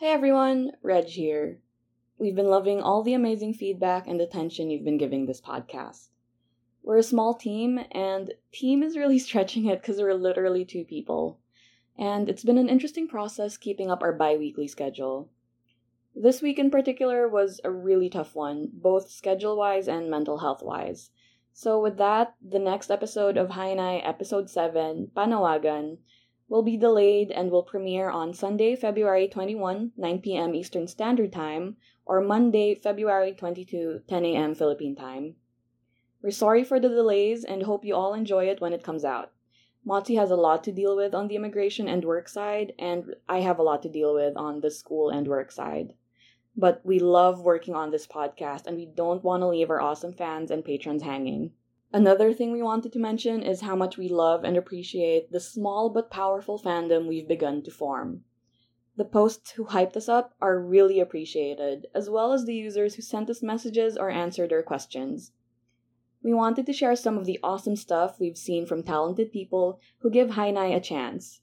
Hey everyone, Reg here. We've been loving all the amazing feedback and attention you've been giving this podcast. We're a small team, and team is really stretching it because we're literally two people. And it's been an interesting process keeping up our bi weekly schedule. This week in particular was a really tough one, both schedule wise and mental health wise. So, with that, the next episode of Hainai, episode 7, Panawagan, will be delayed and will premiere on Sunday, February 21, 9 p.m. Eastern Standard Time, or Monday, February 22, 10 a.m. Philippine Time. We're sorry for the delays and hope you all enjoy it when it comes out. Motzi has a lot to deal with on the immigration and work side, and I have a lot to deal with on the school and work side. But we love working on this podcast, and we don't want to leave our awesome fans and patrons hanging. Another thing we wanted to mention is how much we love and appreciate the small but powerful fandom we've begun to form. The posts who hyped us up are really appreciated, as well as the users who sent us messages or answered our questions. We wanted to share some of the awesome stuff we've seen from talented people who give Hainai a chance.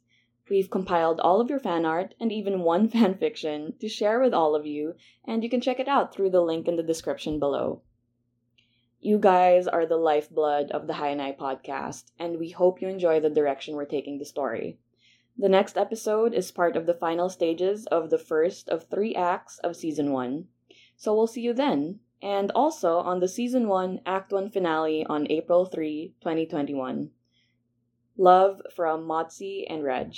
We've compiled all of your fan art and even one fan fiction to share with all of you, and you can check it out through the link in the description below. You guys are the lifeblood of the Hainai podcast, and we hope you enjoy the direction we're taking the story. The next episode is part of the final stages of the first of three acts of season one. So we'll see you then and also on the season 1 act 1 finale on April 3, 2021. Love from Motzi and Reg.